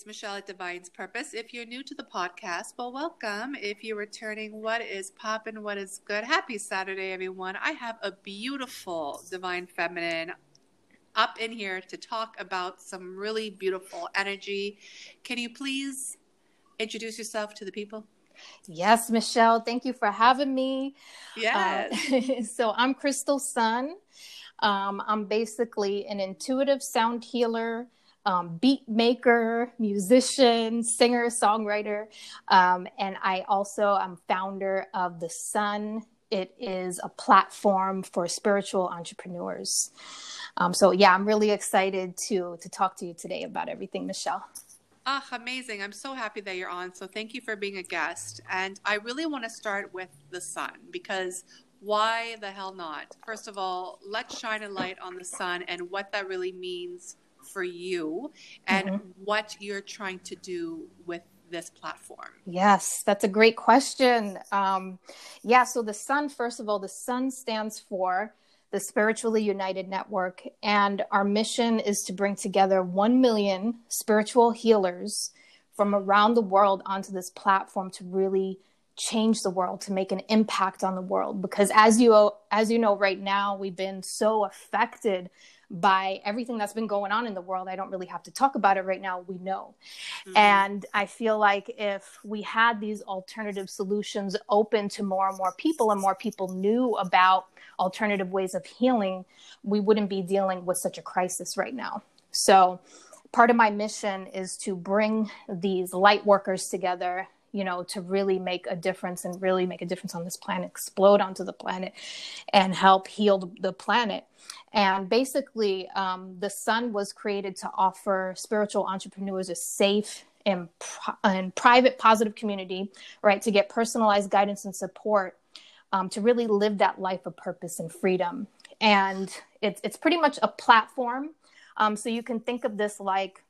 It's Michelle at Divine's Purpose. If you're new to the podcast, well, welcome. If you're returning, what is poppin'? What is good? Happy Saturday, everyone. I have a beautiful Divine Feminine up in here to talk about some really beautiful energy. Can you please introduce yourself to the people? Yes, Michelle. Thank you for having me. Yes. Uh, so I'm Crystal Sun. Um, I'm basically an intuitive sound healer, um, beat maker, musician, singer, songwriter, um, and I also am founder of the Sun. It is a platform for spiritual entrepreneurs. Um, so yeah, I'm really excited to to talk to you today about everything, Michelle. Ah, amazing. I'm so happy that you're on. So thank you for being a guest. And I really want to start with the sun because why the hell not? First of all, let's shine a light on the sun and what that really means for you and mm-hmm. what you're trying to do with this platform? Yes, that's a great question. Um, yeah, so the sun, first of all, the sun stands for the Spiritually United Network, and our mission is to bring together 1 million spiritual healers from around the world onto this platform to really change the world to make an impact on the world because as you as you know right now we've been so affected by everything that's been going on in the world. I don't really have to talk about it right now. We know. Mm-hmm. And I feel like if we had these alternative solutions open to more and more people and more people knew about alternative ways of healing, we wouldn't be dealing with such a crisis right now. So, part of my mission is to bring these light workers together you know, to really make a difference and really make a difference on this planet, explode onto the planet and help heal the planet. And basically, um, the sun was created to offer spiritual entrepreneurs a safe and, and private positive community, right, to get personalized guidance and support um, to really live that life of purpose and freedom. And it's, it's pretty much a platform. Um, so you can think of this like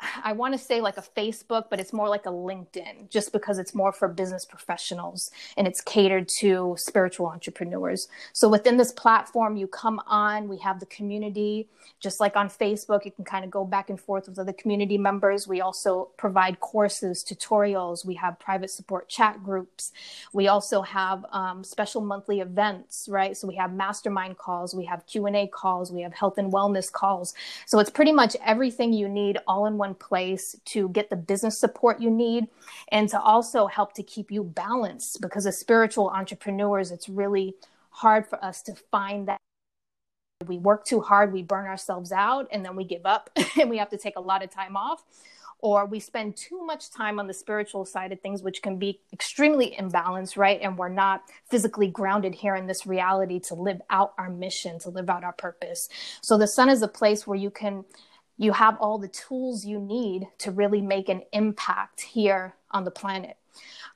I want to say like a Facebook, but it's more like a LinkedIn just because it's more for business professionals and it's catered to spiritual entrepreneurs. So within this platform, you come on, we have the community, just like on Facebook, you can kind of go back and forth with other community members. We also provide courses, tutorials, we have private support chat groups. We also have um, special monthly events, right? So we have mastermind calls, we have Q&A calls, we have health and wellness calls. So it's pretty much everything you need all in one place to get the business support you need and to also help to keep you balanced because as spiritual entrepreneurs it's really hard for us to find that we work too hard we burn ourselves out and then we give up and we have to take a lot of time off or we spend too much time on the spiritual side of things, which can be extremely imbalanced, right? And we're not physically grounded here in this reality to live out our mission, to live out our purpose. So the sun is a place where you can you have all the tools you need to really make an impact here on the planet.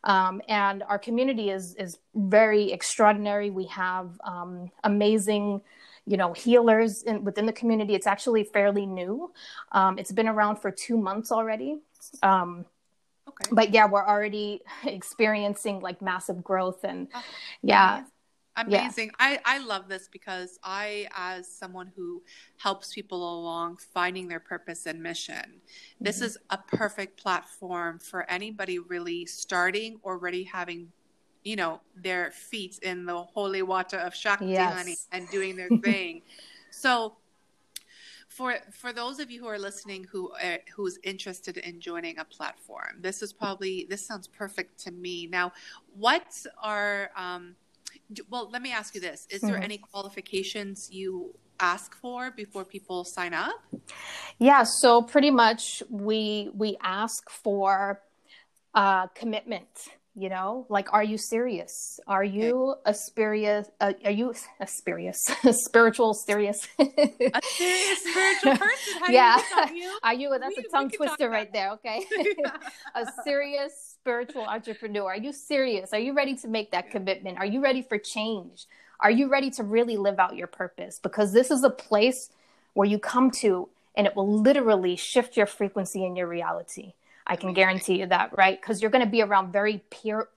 Um, and our community is is very extraordinary. We have um, amazing, you know, healers in, within the community. It's actually fairly new. Um, it's been around for two months already. Um, okay. But yeah, we're already experiencing like massive growth, and oh, yeah, Amazing. Yeah. I, I love this because I, as someone who helps people along finding their purpose and mission, mm-hmm. this is a perfect platform for anybody really starting or already having, you know, their feet in the holy water of Shakti yes. and doing their thing. so for for those of you who are listening who uh, who's interested in joining a platform, this is probably this sounds perfect to me. Now, what are um, well, let me ask you this: Is there mm-hmm. any qualifications you ask for before people sign up? Yeah, so pretty much we we ask for uh, commitment. You know, like, are you serious? Are you okay. a spirious? Uh, are you a spirious, spiritual serious? a serious spiritual person? How yeah. You? Are you? That's we, a tongue twister right there. Okay. Yeah. a serious spiritual entrepreneur? Are you serious? Are you ready to make that commitment? Are you ready for change? Are you ready to really live out your purpose? Because this is a place where you come to and it will literally shift your frequency and your reality. I can guarantee you that, right? Because you're going to be around very pure.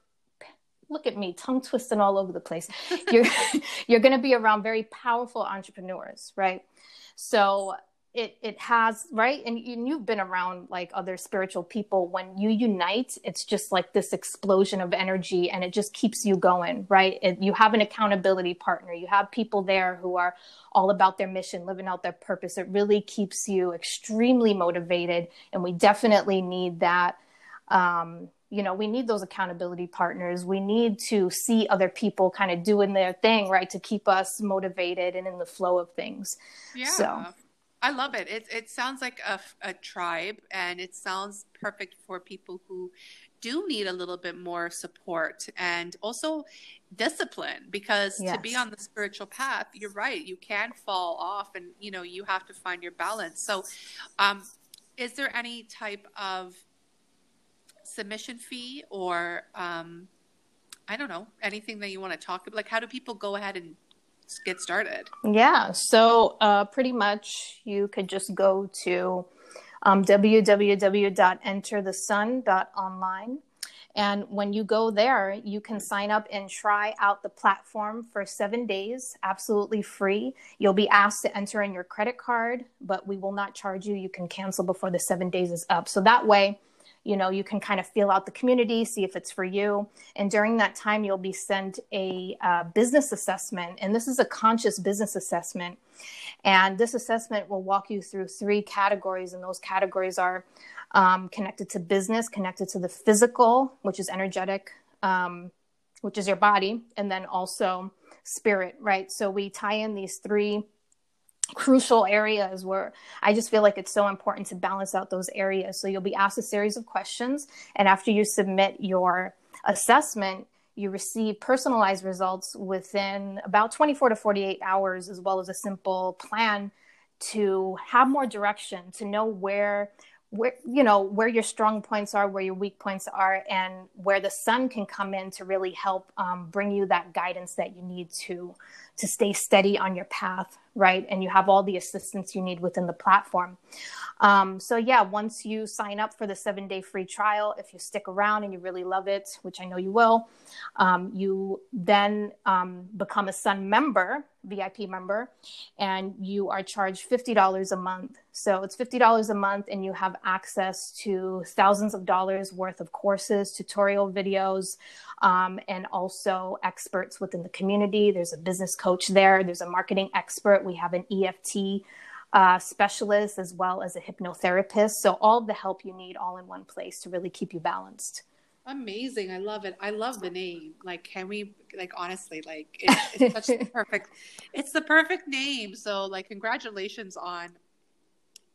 Look at me, tongue twisting all over the place. You're you're going to be around very powerful entrepreneurs, right? So it it has right? And, and you've been around like other spiritual people. When you unite it's just like this explosion of energy and it just keeps you going right? It, you have an accountability partner. You have people there who are all about their mission living out their purpose. It really keeps you extremely motivated. And we definitely need that um, you know we need those accountability partners. We need to see other people kind of doing their thing right to keep us motivated and in the flow of things. Yeah. So I love it. It it sounds like a, a tribe, and it sounds perfect for people who do need a little bit more support and also discipline because yes. to be on the spiritual path you're right you can fall off and you know you have to find your balance so um, is there any type of submission fee or um, i don't know anything that you want to talk about like how do people go ahead and get started? Yeah. So uh, pretty much you could just go to um, www.enterthesun.online. And when you go there, you can sign up and try out the platform for seven days, absolutely free. You'll be asked to enter in your credit card, but we will not charge you. You can cancel before the seven days is up. So that way, you know you can kind of feel out the community see if it's for you. And during that time you'll be sent a uh, business assessment. And this is a conscious business assessment. And this assessment will walk you through three categories. And those categories are um, connected to business connected to the physical which is energetic um, which is your body and then also spirit right? So we tie in these three crucial areas where I just feel like it's so important to balance out those areas. So you'll be asked a series of questions, and after you submit your assessment, you receive personalized results within about 24 to 48 hours, as well as a simple plan to have more direction, to know where where you know where your strong points are where your weak points are and where the sun can come in to really help um, bring you that guidance that you need to to stay steady on your path right? And you have all the assistance you need within the platform. Um, so yeah once you sign up for the seven day free trial if you stick around and you really love it which i know you will um, you then um, become a sun member vip member and you are charged $50 a month. So it's $50 a month and you have access to thousands of dollars worth of courses tutorial videos um, and also experts within the community. There's a business coach there there's a marketing expert we have an eft uh, specialist as well as a hypnotherapist. So all the help you need all in one place to really keep you balanced. Amazing. I love it. I love the name. Like, can we, like, honestly, like, it, it's such the perfect, it's the perfect name. So, like, congratulations on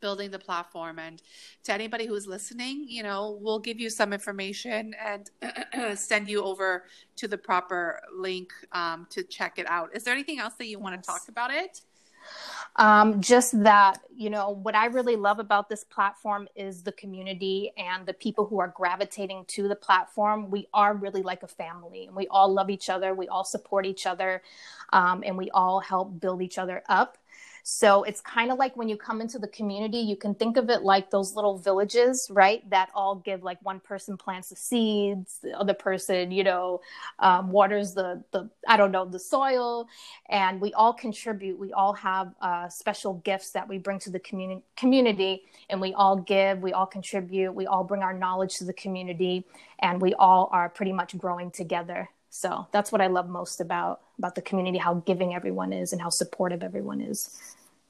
building the platform. And to anybody who's listening, you know, we'll give you some information and send you over to the proper link um, to check it out. Is there anything else that you yes. want to talk about it? Um, just that, you know, what I really love about this platform is the community and the people who are gravitating to the platform. We are really like a family and we all love each other. We all support each other um, and we all help build each other up. So it's kind of like when you come into the community, you can think of it like those little villages, right? That all give like one person plants the seeds, the other person, you know, um, waters the the I don't know the soil, and we all contribute. We all have uh, special gifts that we bring to the community community, and we all give. We all contribute. We all bring our knowledge to the community, and we all are pretty much growing together. So that's what I love most about about the community, how giving everyone is and how supportive everyone is.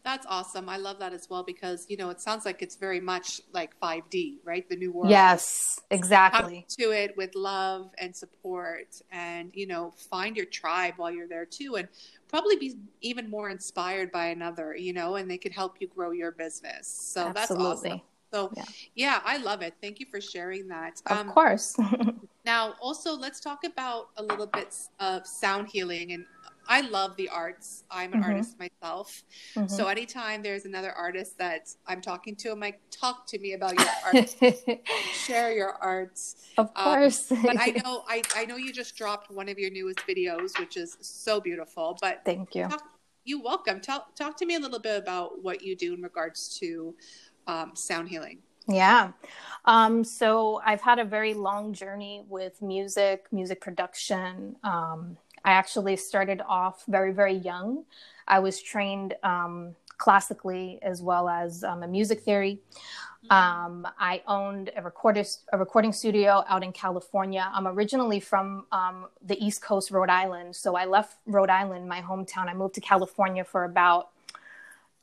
That's awesome. I love that as well because you know it sounds like it's very much like 5D, right? The new world. Yes, exactly. Come to it with love and support, and you know, find your tribe while you're there too, and probably be even more inspired by another, you know, and they could help you grow your business. So Absolutely. that's awesome. So yeah. yeah. I love it. Thank you for sharing that. Of um, course. now, also, let's talk about a little bit of sound healing. And I love the arts. I'm an mm-hmm. artist myself. Mm-hmm. So anytime there's another artist that I'm talking to, I'm like, talk to me about your art. Share your arts. Of um, course. Um, but I know I, I know you just dropped one of your newest videos, which is so beautiful. But thank you. Talk, you welcome. Talk talk to me a little bit about what you do in regards to um, sound healing? Yeah. Um, so I've had a very long journey with music, music production. Um, I actually started off very, very young. I was trained um, classically as well as um, a music theory. Mm-hmm. Um, I owned a, recorder, a recording studio out in California. I'm originally from um, the East Coast, Rhode Island. So I left Rhode Island, my hometown. I moved to California for about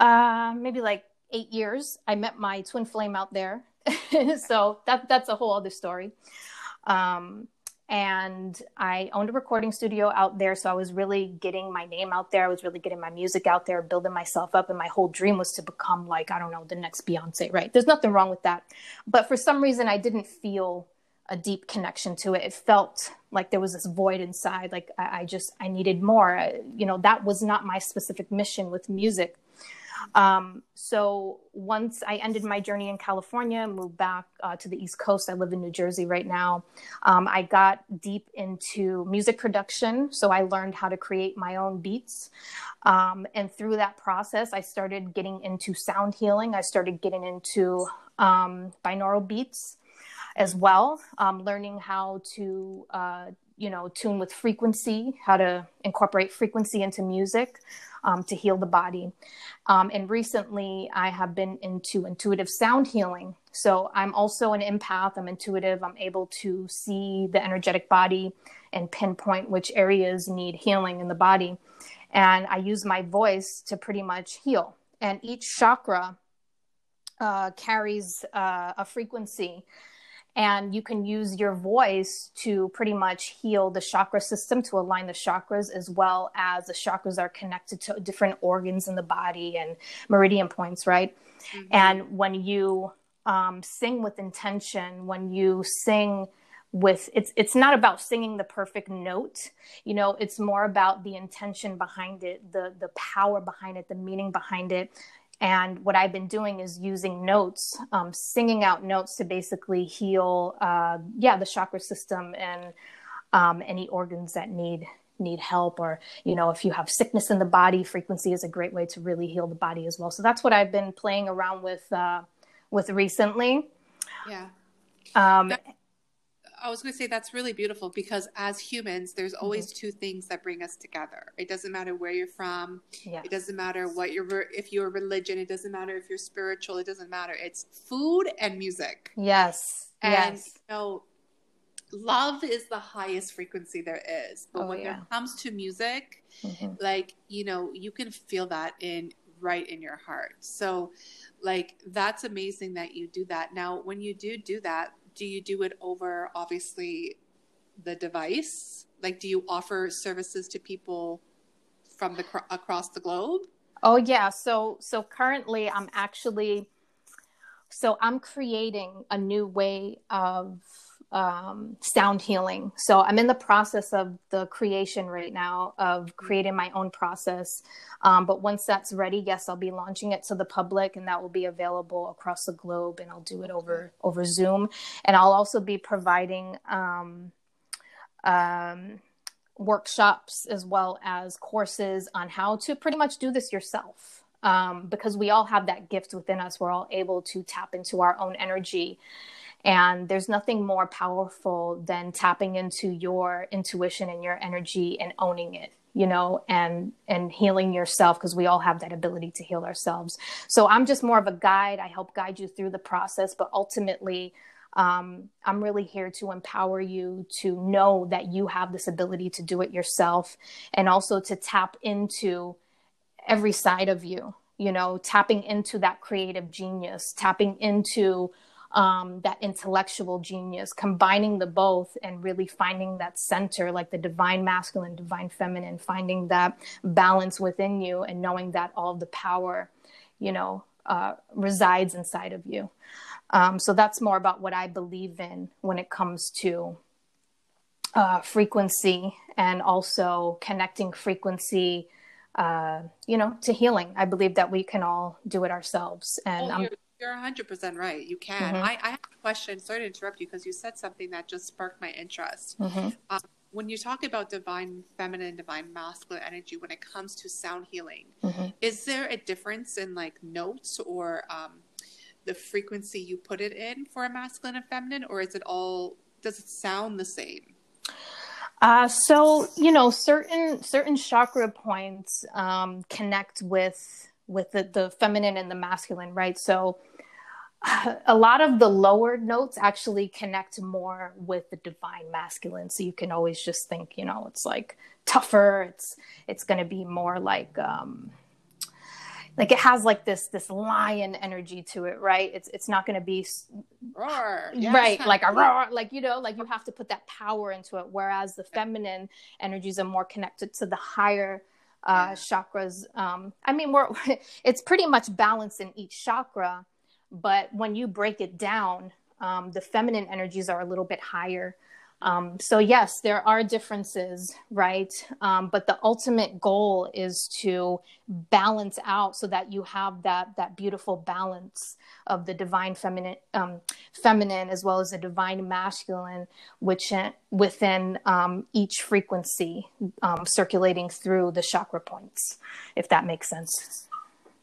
uh, maybe like eight years. I met my twin flame out there. so that, that's a whole other story. Um, and I owned a recording studio out there. So I was really getting my name out there. I was really getting my music out there, building myself up. And my whole dream was to become like, I don't know, the next Beyonce, right? There's nothing wrong with that. But for some reason, I didn't feel a deep connection to it. It felt like there was this void inside. Like I, I just, I needed more. you know, that was not my specific mission with music. Um, so once I ended my journey in California, moved back uh, to the East Coast. I live in New Jersey right now. Um, I got deep into music production, so I learned how to create my own beats. Um, and through that process, I started getting into sound healing. I started getting into um, binaural beats as well, um, learning how to uh, you know tune with frequency, how to incorporate frequency into music um, to heal the body. Um, and recently, I have been into intuitive sound healing. So I'm also an empath. I'm intuitive. I'm able to see the energetic body and pinpoint which areas need healing in the body. And I use my voice to pretty much heal. And each chakra uh, carries uh, a frequency and you can use your voice to pretty much heal the chakra system to align the chakras as well as the chakras are connected to different organs in the body and meridian points right mm-hmm. and when you um, sing with intention when you sing with it's it's not about singing the perfect note you know it's more about the intention behind it the the power behind it the meaning behind it and what I've been doing is using notes, um, singing out notes to basically heal, uh, yeah, the chakra system and um, any organs that need need help, or you know, if you have sickness in the body, frequency is a great way to really heal the body as well. So that's what I've been playing around with uh, with recently. Yeah. Um, I was going to say that's really beautiful because as humans, there's mm-hmm. always mm-hmm. two things that bring us together. It doesn't matter where you're from. Yeah. It doesn't matter what you're if you're religion. It doesn't matter if you're spiritual. It doesn't matter. It's food and music. Yes. And yes. you know, love is the highest frequency there is. But oh, when yeah. it comes to music, mm-hmm. like you know, you can feel that in right in your heart. So, like that's amazing that you do that. Now, when you do do that, do you do it over obviously the device? Like, do you offer services to people from the across the globe? Oh yeah. So so currently, I'm actually so I'm creating a new way of um, sound healing. So I'm in the process of the creation right now of creating my own process. Um, but once that's ready, yes, I'll be launching it to the public, and that will be available across the globe. And I'll do it over over Zoom, and I'll also be providing. Um, um, workshops as well as courses on how to pretty much do this yourself um, because we all have that gift within us we're all able to tap into our own energy and there's nothing more powerful than tapping into your intuition and your energy and owning it you know and and healing yourself because we all have that ability to heal ourselves. So i'm just more of a guide. I help guide you through the process but ultimately um, i'm really here to empower you to know that you have this ability to do it yourself and also to tap into every side of you you know tapping into that creative genius tapping into um, that intellectual genius, combining the both and really finding that center, like the divine masculine, divine feminine, finding that balance within you and knowing that all the power, you know, uh, resides inside of you. Um, so that's more about what I believe in when it comes to uh, frequency and also connecting frequency, uh, you know, to healing. I believe that we can all do it ourselves. And I'm you're 100% right. You can. Mm-hmm. I, I, have a question. Sorry to interrupt you because you said something that just sparked my interest. Mm-hmm. Um, when you talk about divine feminine, divine masculine energy, when it comes to sound healing, mm-hmm. is there a difference in like notes or um, the frequency you put it in for a masculine and feminine, or is it all, does it sound the same? Uh, so you know, certain certain chakra points um, connect with with the, the feminine and the masculine, right? So a lot of the lower notes actually connect more with the divine masculine. So you can always just think, you know, it's like tougher. It's it's going to be more like um, like it has like this this lion energy to it, right? It's it's not going to be roar, yes. right? Like a roar, like you know, like you have to put that power into it. Whereas the feminine energies are more connected to the higher uh, yeah. chakras. Um, I mean, we're it's pretty much balanced in each chakra, but when you break it down, um, the feminine energies are a little bit higher. Um, so yes, there are differences, right? Um, but the ultimate goal is to balance out so that you have that that beautiful balance of the divine feminine, um, feminine as well as the divine masculine, which uh, within um, each frequency um, circulating through the chakra points, if that makes sense.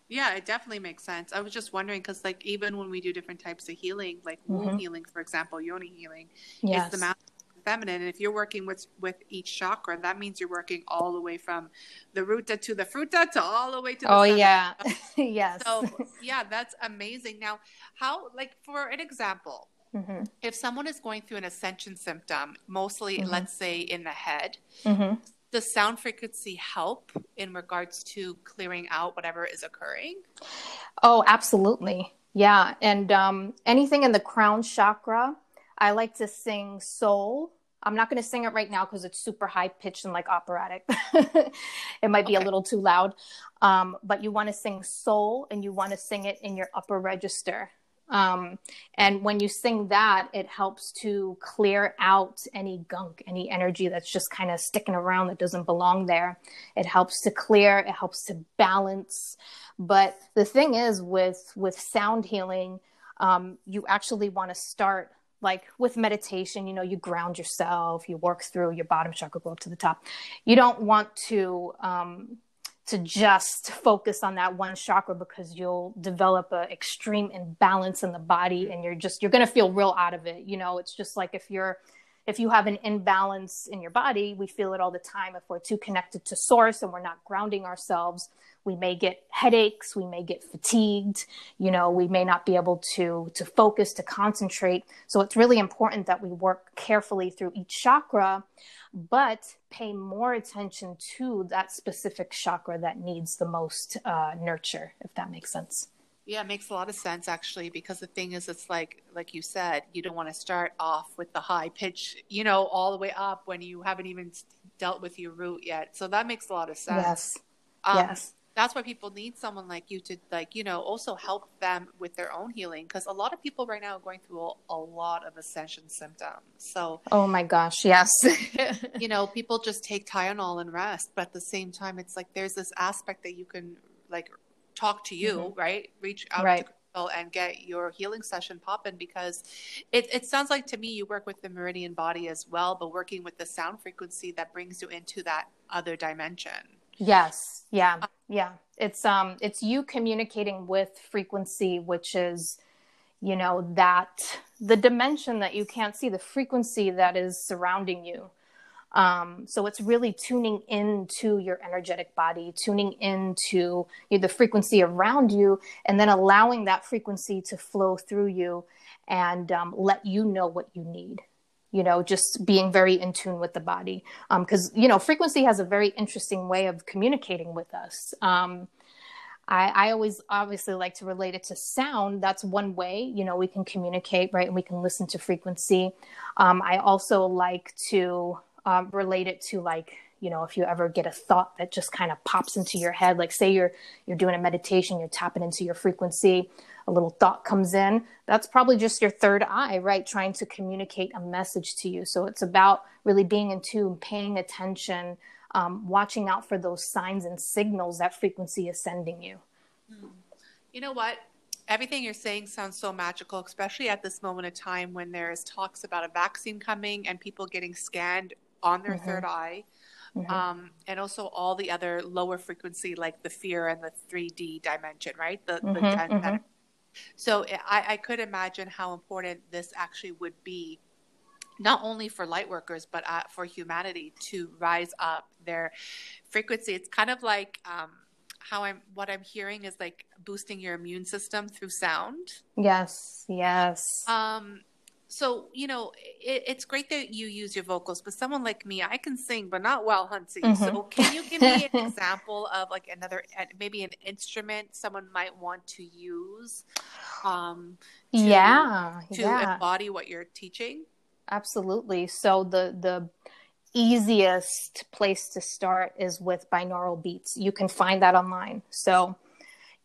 Yeah, it definitely makes sense. I was just wondering because, like, even when we do different types of healing, like womb mm-hmm. healing, for example, yoni healing, yes. is the masculine feminine. And if you're working with with each chakra, that means you're working all the way from the ruta to the fruta to all the way to the Oh yeah. yes. So yeah, that's amazing. Now, how like for an example, mm-hmm. if someone is going through an ascension symptom, mostly mm-hmm. let's say in the head, mm-hmm. Does sound frequency help in regards to clearing out whatever is occurring? Oh, absolutely. Yeah, and um, anything in the crown chakra, I like to sing soul I'm not going to sing it right now because it's super high pitched and like operatic. it might be okay. a little too loud. Um, but you want to sing soul and you want to sing it in your upper register. Um, and when you sing that, it helps to clear out any gunk, any energy that's just kind of sticking around that doesn't belong there. It helps to clear, it helps to balance. But the thing is with with sound healing, um, you actually want to start like with meditation, you know, you ground yourself, you work through your bottom chakra, go up to the top. You don't want to um, to just focus on that one chakra because you'll develop an extreme imbalance in the body, and you're just you're gonna feel real out of it. You know, it's just like if you're if you have an imbalance in your body, we feel it all the time. If we're too connected to source and we're not grounding ourselves, we may get headaches we may get fatigued you know we may not be able to to focus to concentrate so it's really important that we work carefully through each chakra but pay more attention to that specific chakra that needs the most uh, nurture if that makes sense yeah, it makes a lot of sense actually, because the thing is, it's like, like you said, you don't want to start off with the high pitch, you know, all the way up when you haven't even dealt with your root yet. So that makes a lot of sense. Yes. Um, yes that's why people need someone like you to like you know also help them with their own healing because a lot of people right now are going through a, a lot of ascension symptoms so oh my gosh yes you know people just take tylenol and rest but at the same time it's like there's this aspect that you can like talk to you mm-hmm. right reach out right. to and get your healing session popping because it, it sounds like to me you work with the meridian body as well but working with the sound frequency that brings you into that other dimension Yes. Yeah. Yeah. It's um it's you communicating with frequency which is you know that the dimension that you can't see the frequency that is surrounding you. Um, so it's really tuning into your energetic body, tuning into you know, the frequency around you, and then allowing that frequency to flow through you and um, let you know what you need you know just being very in tune with the body. Because um, you know frequency has a very interesting way of communicating with us. Um, I, I, always obviously like to relate it to sound. That's one way you know we can communicate right and we can listen to frequency. Um, i also like to um, relate it to like you know if you ever get a thought that just kind of pops into your head like say you're you're doing a meditation you're tapping into your frequency a little thought comes in, that's probably just your third eye, right? Trying to communicate a message to you. So it's about really being in tune, paying attention, um, watching out for those signs and signals that frequency is sending you. Hmm. You know what? Everything you're saying sounds so magical, especially at this moment of time when there's talks about a vaccine coming and people getting scanned on their mm-hmm. third eye. Mm-hmm. Um, and also all the other lower frequency, like the fear and the 3D dimension, right? The, mm-hmm, the mm-hmm. So eh, I, I could imagine how important this actually would be not only for light workers but uh, for humanity to rise up their frequency it's kind of like um, how I'm what I'm hearing is like boosting your immune system through sound. Yes, yes. Um, so you know it, it's great that you use your vocals, but someone like me, I can sing, but not well, Huntsy. Mm-hmm. So can you give me an example of like another maybe an instrument someone might want to use? Um, to, yeah, to yeah. embody what you're teaching. Absolutely. So the the easiest place to start is with binaural beats. You can find that online. So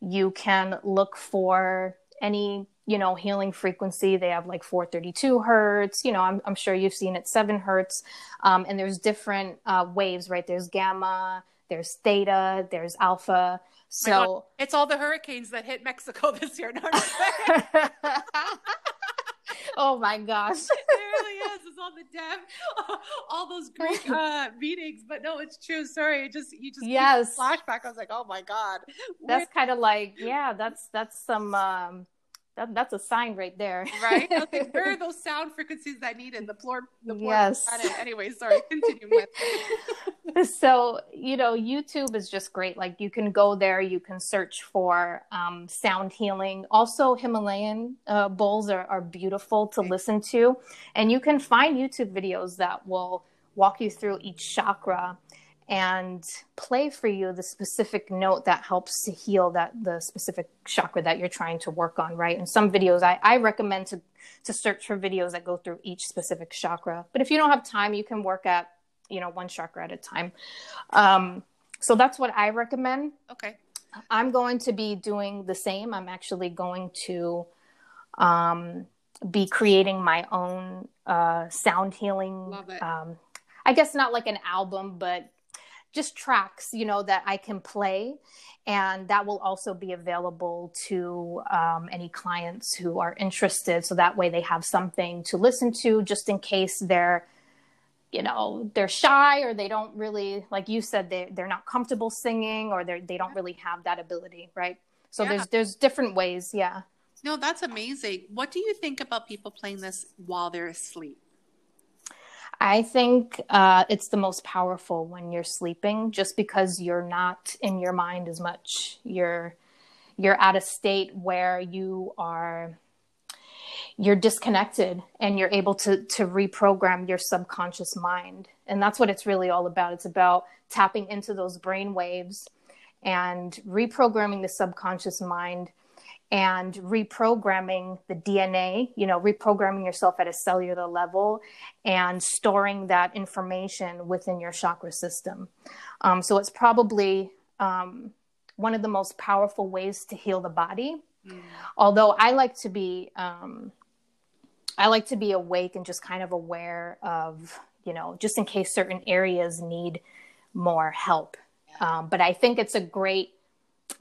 you can look for any, you know, healing frequency. They have like 432 hertz. You know, I'm, I'm sure you've seen it, seven hertz. Um, and there's different uh, waves, right? There's gamma, there's theta, there's alpha. So it's all the hurricanes that hit Mexico this year. No, oh my gosh. it really is. It's all the dev, all those great uh, meetings. But no, it's true. Sorry, it just you just yes flashback. I was like, oh my god. That's kind of like yeah. That's that's some. Um, that, that's a sign right there. right? Okay. Where are those sound frequencies that need, needed? The floor, the floor yes. Anyway, sorry, continue with. so, you know, YouTube is just great. Like you can go there, you can search for um, sound healing. Also, Himalayan uh, bowls are, are beautiful to okay. listen to. And you can find YouTube videos that will walk you through each chakra and play for you the specific note that helps to heal that the specific chakra that you're trying to work on right? And some videos i, I recommend to to search for videos that go through each specific chakra. But if you don't have time you can work at you know one chakra at a time. Um, so that's what i recommend. Okay. I'm going to be doing the same. I'm actually going to um, be creating my own uh, sound healing um, I guess not like an album, but just tracks you know that i can play and that will also be available to um, any clients who are interested. So that way they have something to listen to just in case they're you know they're shy or they don't really like you said they, they're not comfortable singing or they they don't really have that ability right? So yeah. there's there's different ways yeah. No that's amazing. What do you think about people playing this while they're asleep I think uh, it's the most powerful when you're sleeping, just because you're not in your mind as much. You're you're at a state where you are you're disconnected and you're able to to reprogram your subconscious mind and that's what it's really all about it's about tapping into those brain waves and reprogramming the subconscious mind and reprogramming the DNA, you know, reprogramming yourself at a cellular level and storing that information within your chakra system. Um, so it's probably um, one of the most powerful ways to heal the body. Mm. Although I like to be, um, I like to be awake and just kind of aware of, you know, just in case certain areas need more help. Um, but I think it's a great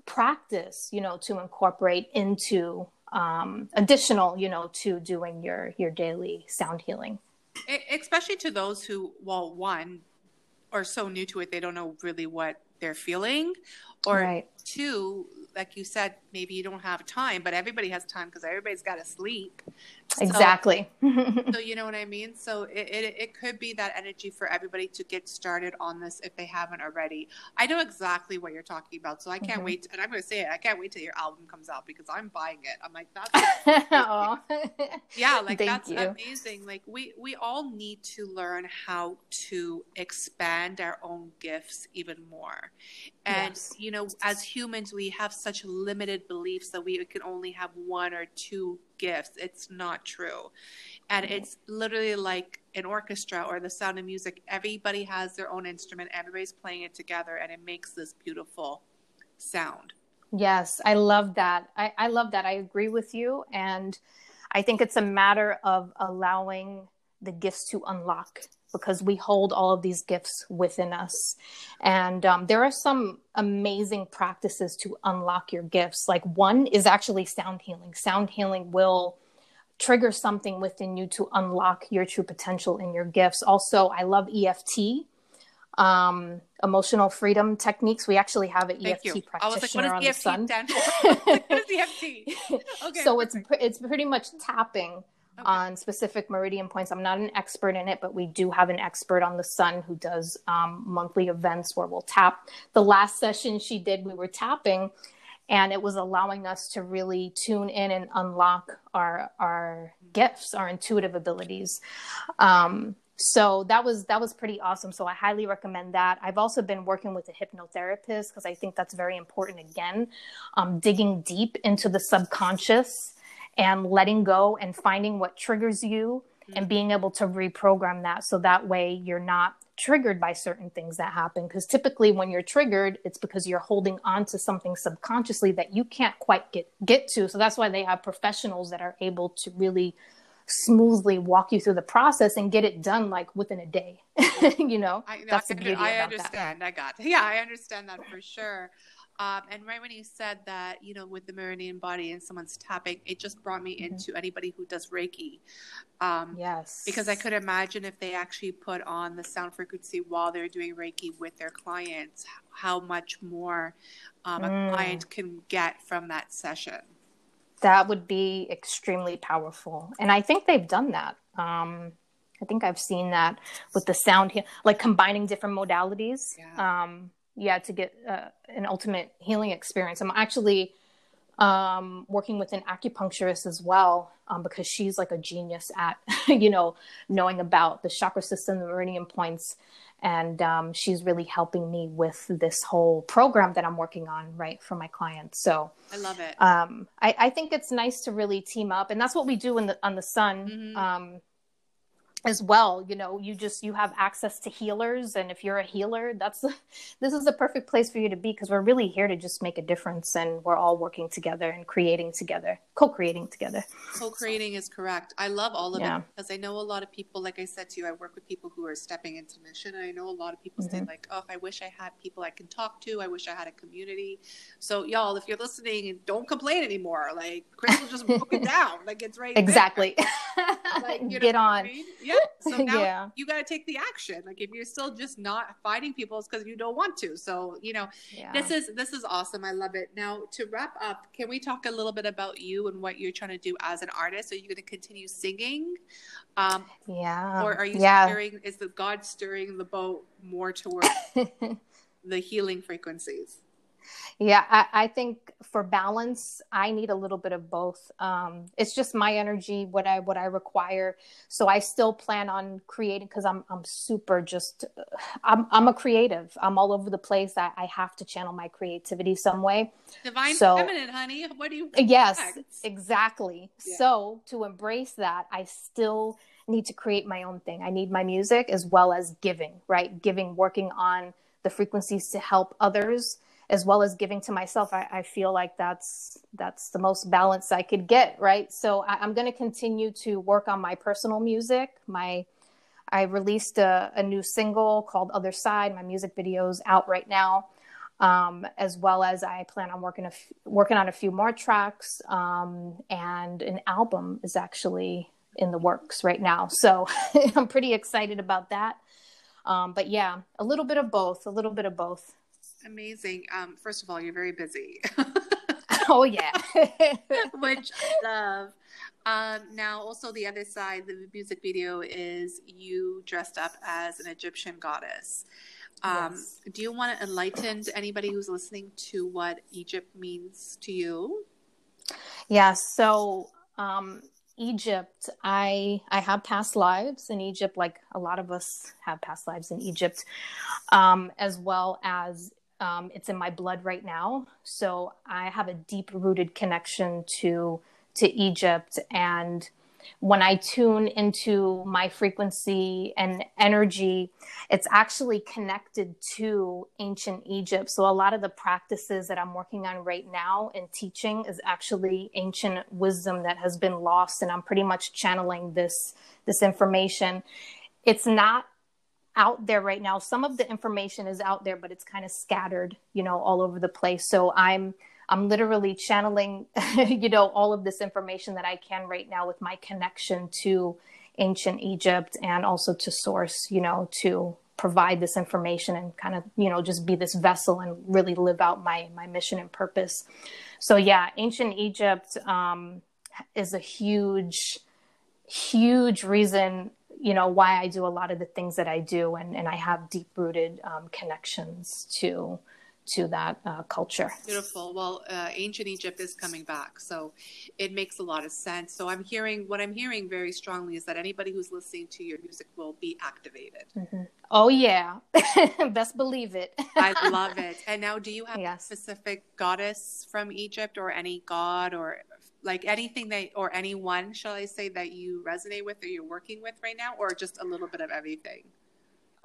practice you know to incorporate into um, additional you know to doing your your daily sound healing especially to those who well one are so new to it they don't know really what they're feeling or right. two like you said, maybe you don't have time, but everybody has time because everybody's got to sleep. So, exactly. so you know what I mean. So it, it, it could be that energy for everybody to get started on this if they haven't already. I know exactly what you're talking about, so I can't mm-hmm. wait. To, and I'm going to say it. I can't wait till your album comes out because I'm buying it. I'm like that's yeah, like Thank that's you. amazing. Like we we all need to learn how to expand our own gifts even more. And yes. you know, as humans, we have such limited beliefs that we can only have one or two gifts. It's not true. And mm-hmm. it's literally like an orchestra or the sound of music. Everybody has their own instrument, everybody's playing it together, and it makes this beautiful sound. Yes, I love that. I, I love that. I agree with you. And I think it's a matter of allowing the gifts to unlock because we hold all of these gifts within us. And um, there are some amazing practices to unlock your gifts. Like one is actually sound healing. Sound healing will trigger something within you to unlock your true potential in your gifts. Also, I love EFT. Um, emotional freedom techniques. We actually have an Thank EFT you. practitioner on EFT the sun. what is EFT? Okay, so it's it's pretty much tapping okay. on specific meridian points. I'm not an expert in it, but we do have an expert on the sun who does um, monthly events where we'll tap. The last session she did, we were tapping, and it was allowing us to really tune in and unlock our our gifts, our intuitive abilities. Um, so that was that was pretty awesome so i highly recommend that i've also been working with a hypnotherapist because i think that's very important again um, digging deep into the subconscious and letting go and finding what triggers you mm-hmm. and being able to reprogram that so that way you're not triggered by certain things that happen. Because typically when you're triggered it's because you're holding on to something subconsciously that you can't quite get get to. So that's why they have professionals that are able to really smoothly walk you through the process and get it done like within a day you know? I, that's the beauty I, I understand that. i got yeah i understand that for sure um, and right when you said that, you know, with the meridian body and someone's tapping, it just brought me mm-hmm. into anybody who does Reiki. Um, yes. Because I could imagine if they actually put on the sound frequency while they're doing Reiki with their clients, how much more um, mm. a client can get from that session. That would be extremely powerful. And I think they've done that. Um, I think I've seen that with the sound here, like combining different modalities. Yeah. Um, yeah to get uh, an ultimate healing experience. I'm actually um, working with an acupuncturist as well um, because she's like a genius at you know knowing about the chakra system the meridian points and um, she's really helping me with this whole program that i'm working on right for my clients. So i love it. um, I, I, think it's nice to really team up and that's what we do in the on the sun. Mm-hmm. As well you know you just you have access to healers and if you're a healer that's this is the perfect place for you to be because we're really here to just make a difference and we're all working together and creating together co-creating together. Co-creating is correct. I love all of yeah. it because i know a lot of people like i said to you i work with people who are stepping into mission and i know a lot of people mm-hmm. say like oh i wish i had people i can talk to i wish i had a community. So y'all if you're listening don't complain anymore like crystal just broke it down like it's right exactly like, you know get on I mean? yeah. So now yeah. you got to take the action. Like if you're still just not fighting people, it's because you don't want to. So you know, yeah. this is this is awesome. I love it. Now to wrap up, can we talk a little bit about you and what you're trying to do as an artist? Are you going to continue singing? Um, yeah. Or are you yeah. stirring? Is the God stirring the boat more towards the healing frequencies? Yeah, I, I, think for balance, I need a little bit of both. Um, it's just my energy, what I what I require. So I still plan on creating because I'm I'm super just I'm I'm a creative. I'm all over the place. I, I have to channel my creativity some way. Divine so, feminine, honey. What do you? Yes, exactly. Yeah. So to embrace that, I still need to create my own thing. I need my music as well as giving. Right, giving, working on the frequencies to help others as well as giving to myself I, I, feel like that's that's the most balance i could get right? So I, am going to continue to work on my personal music. My i released a, a, new single called other side. My music videos out right now. Um, as well as i plan on working a f- working on a few more tracks. Um, and an album is actually in the works right now. So i'm pretty excited about that. Um, but yeah a little bit of both a little bit of both Amazing. Um, first of all, you're very busy. oh yeah, which I love. Um, now, also the other side, the music video is you dressed up as an Egyptian goddess. Um, yes. Do you want to enlighten anybody who's listening to what Egypt means to you? Yeah. So um, Egypt, I I have past lives in Egypt, like a lot of us have past lives in Egypt, um, as well as um, it's in my blood right now. So I have a deep rooted connection to to Egypt and when I tune into my frequency and energy, it's actually connected to ancient Egypt. So, a lot of the practices that I'm working on right now and teaching is actually ancient wisdom that has been lost. And I'm pretty much channeling this, this information. It's not out there right now. Some of the information is out there, but it's kind of scattered, you know, all over the place. So I'm I'm literally channeling, you know, all of this information that I can right now with my connection to ancient Egypt and also to source, you know, to provide this information and kind of, you know, just be this vessel and really live out my my mission and purpose. So yeah, ancient Egypt um, is a huge huge reason you know why I do a lot of the things that I do, and and I have deep rooted um, connections to to that uh, culture. Beautiful. Well, uh, ancient Egypt is coming back, so it makes a lot of sense. So I'm hearing what I'm hearing very strongly is that anybody who's listening to your music will be activated. Mm-hmm. Oh yeah, best believe it. I love it. And now, do you have yes. a specific goddess from Egypt, or any god, or like anything that, or anyone, shall I say, that you resonate with, or you're working with right now, or just a little bit of everything?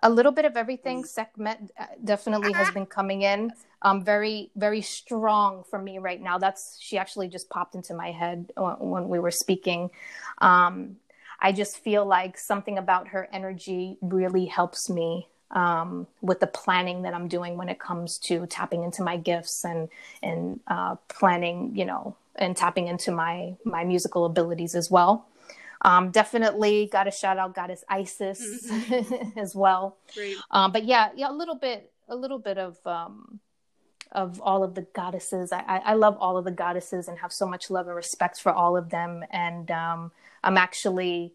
a little bit of everything. Mm. Sekhmet uh, definitely has been coming in. Um, very, very strong for me right now. That's she actually just popped into my head when we were speaking. Um, I just feel like something about her energy really helps me um, with the planning that I'm doing when it comes to tapping into my gifts and and uh, planning, you know, and tapping into my my musical abilities as well. Um, definitely got to shout out Goddess Isis mm-hmm. as well. Um, but yeah, yeah, a little bit, a little bit of um, of all of the goddesses. I, I, I, love all of the goddesses and have so much love and respect for all of them. And um, I'm actually,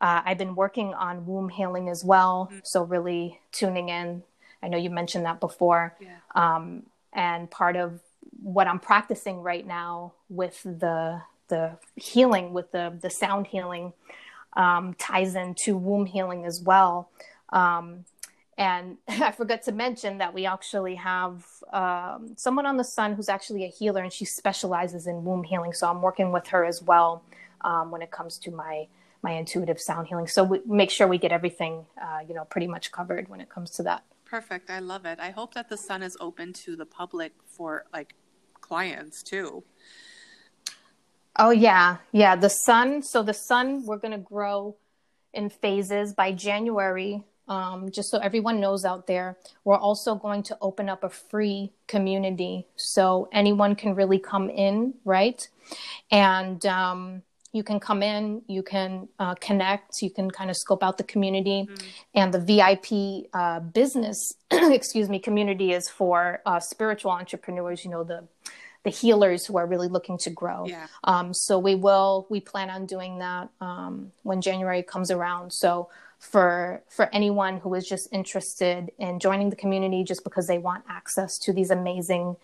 uh, I've been working on womb healing as well. Mm-hmm. So really tuning in. I know you mentioned that before. Yeah. Um, and part of what I'm practicing right now with the the healing with the the sound healing um, ties into womb healing as well. Um, and I forgot to mention that we actually have um, someone on the sun who's actually a healer, and she specializes in womb healing. So I'm working with her as well um, when it comes to my my intuitive sound healing. So we make sure we get everything, uh, you know, pretty much covered when it comes to that. Perfect. I love it. I hope that the sun is open to the public for like clients too. Oh yeah, yeah. The sun. So the sun, we're gonna grow in phases by January. Um, just so everyone knows out there, we're also going to open up a free community, so anyone can really come in, right? And um, you can come in, you can uh, connect, you can kind of scope out the community, mm-hmm. and the VIP uh, business, excuse me, community is for uh, spiritual entrepreneurs. You know the the healers who are really looking to grow. Yeah. Um, so we will we plan on doing that um, when January comes around. So for for anyone who is just interested in joining the community just because they want access to these amazing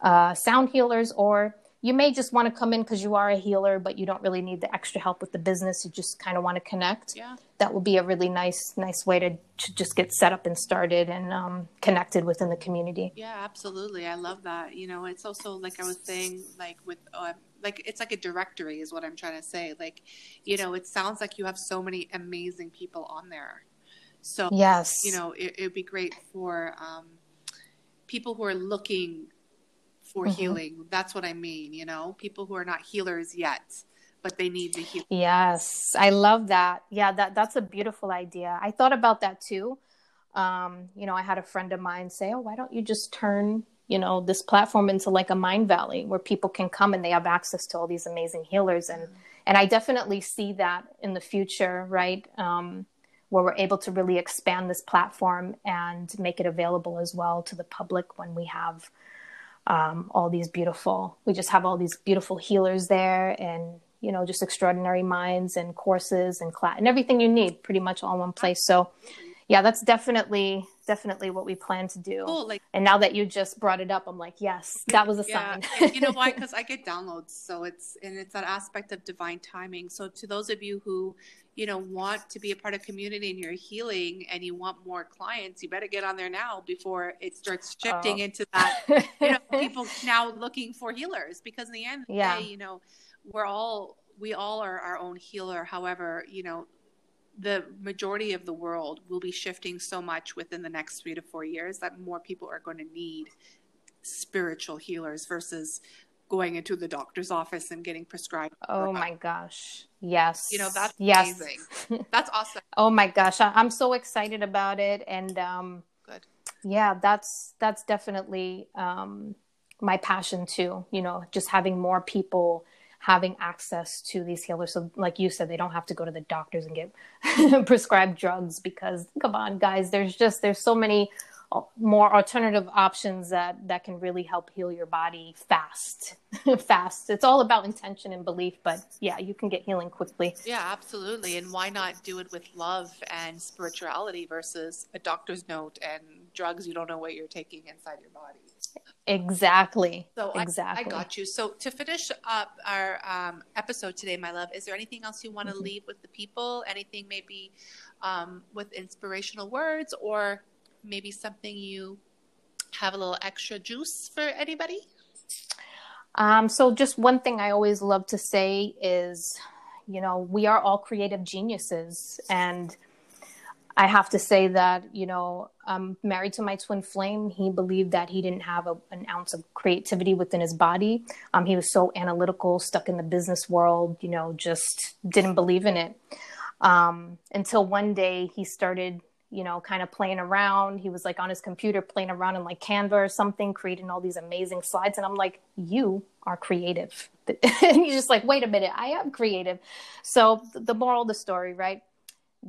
uh, sound healers or you may just want to come in because you are a healer, but you don't really need the extra help with the business. You just kind of want to connect. Yeah. That would be a really nice, nice way to, to just get set up and started and um, connected within the community. Yeah, absolutely. I love that. You know, it's also like I was saying, like with, uh, like it's like a directory is what I'm trying to say. Like, you know, it sounds like you have so many amazing people on there. So yes, you know, it would be great for um, people who are looking for mm-hmm. healing. That's what I mean, you know, people who are not healers yet, but they need to heal. Yes, I love that. Yeah, that that's a beautiful idea. I thought about that too. Um, you know, I had a friend of mine say, "Oh, why don't you just turn, you know, this platform into like a Mindvalley where people can come and they have access to all these amazing healers and mm-hmm. and I definitely see that in the future, right? Um, where we're able to really expand this platform and make it available as well to the public when we have um, all these beautiful we just have all these beautiful healers there and you know just extraordinary minds and courses and class and everything you need pretty much all in one place. So yeah that's definitely definitely what we plan to do cool, like, and now that you just brought it up i'm like yes that was a yeah. sign you know why because i get downloads so it's and it's that aspect of divine timing so to those of you who you know want to be a part of community and you're healing and you want more clients you better get on there now before it starts oh. shifting oh. into that you know people now looking for healers because in the end of the yeah. day you know we're all we all are our own healer however you know the majority of the world will be shifting so much within the next three to four years that more people are going to need spiritual healers versus going into the doctor's office and getting prescribed. Oh my gosh. Yes. You know, that's yes. amazing. That's awesome. oh my gosh. I, am so excited about it. And um good. Yeah, that's that's definitely um my passion too. You know, just having more people having access to these healers. So like you said, they don't have to go to the doctors and get prescribed drugs because come on, guys, there's just there's so many uh, more alternative options that that can really help heal your body fast fast. It's all about intention and belief but yeah you can get healing quickly. Yeah absolutely. And why not do it with love and spirituality versus a doctor's note and drugs? You don't know what you're taking inside your body exactly so exactly I, I got you so to finish up our um, episode today my love is there anything else you want to mm-hmm. leave with the people anything maybe um, with inspirational words or maybe something you have a little extra juice for anybody? Um, so, just one thing I always love to say is, you know, we are all creative geniuses. And I have to say that, you know, I'm married to my twin flame. He believed that he didn't have a, an ounce of creativity within his body. Um, he was so analytical, stuck in the business world, you know, just didn't believe in it. Um, until one day he started you know, kind of playing around. He was like on his computer playing around in like Canva or something, creating all these amazing slides. And I'm like, you are creative. and he's just like, wait a minute, I am creative. So the moral of the story, right?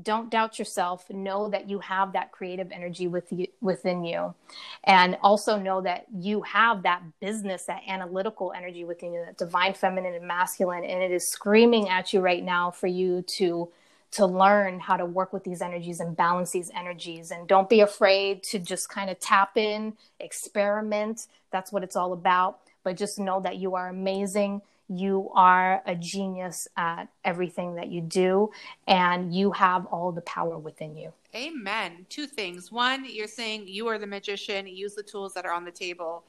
Don't doubt yourself. Know that you have that creative energy with you, within you. And also know that you have that business, that analytical energy within you, that divine feminine and masculine. And it is screaming at you right now for you to to learn how to work with these energies and balance these energies. And don't be afraid to just kind of tap in, experiment. That's what it's all about. But just know that you are amazing. You are a genius at everything that you do, and you have all the power within you. Amen. Two things. One, you're saying you are the magician, use the tools that are on the table.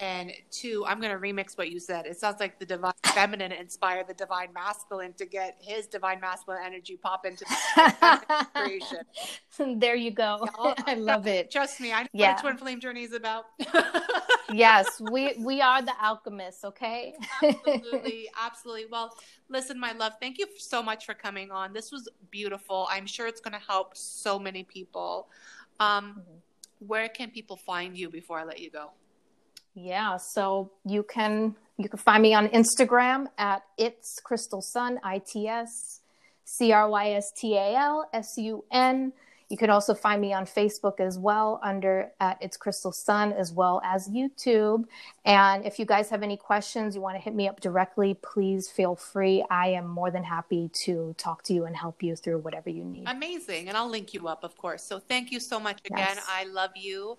And two, I'm going to remix what you said. It sounds like the divine feminine inspired the divine masculine to get his divine masculine energy pop into the creation. There you go. Yeah, I love it. Trust me, I know yeah. what a twin flame journey is about. yes, we we are the alchemists. Okay. absolutely, absolutely. Well, listen, my love. Thank you so much for coming on. This was beautiful. I'm sure it's going to help so many people. Um, mm-hmm. Where can people find you before I let you go? Yeah, so you can you can find me on Instagram at it's Crystal Sun I T S C R Y S T A L S U N. You can also find me on Facebook as well under at It's Crystal Sun as well as YouTube. And if you guys have any questions, you want to hit me up directly, please feel free. I am more than happy to talk to you and help you through whatever you need. Amazing. And I'll link you up, of course. So thank you so much again. Yes. I love you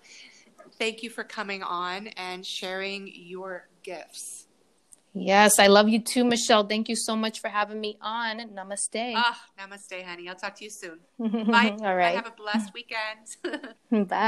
thank you for coming on and sharing your gifts. Yes, I love you too, Michelle. Thank you so much for having me on. Namaste. Ah, namaste, honey. I'll talk to you soon. Bye. All right. Have a blessed weekend. Bye.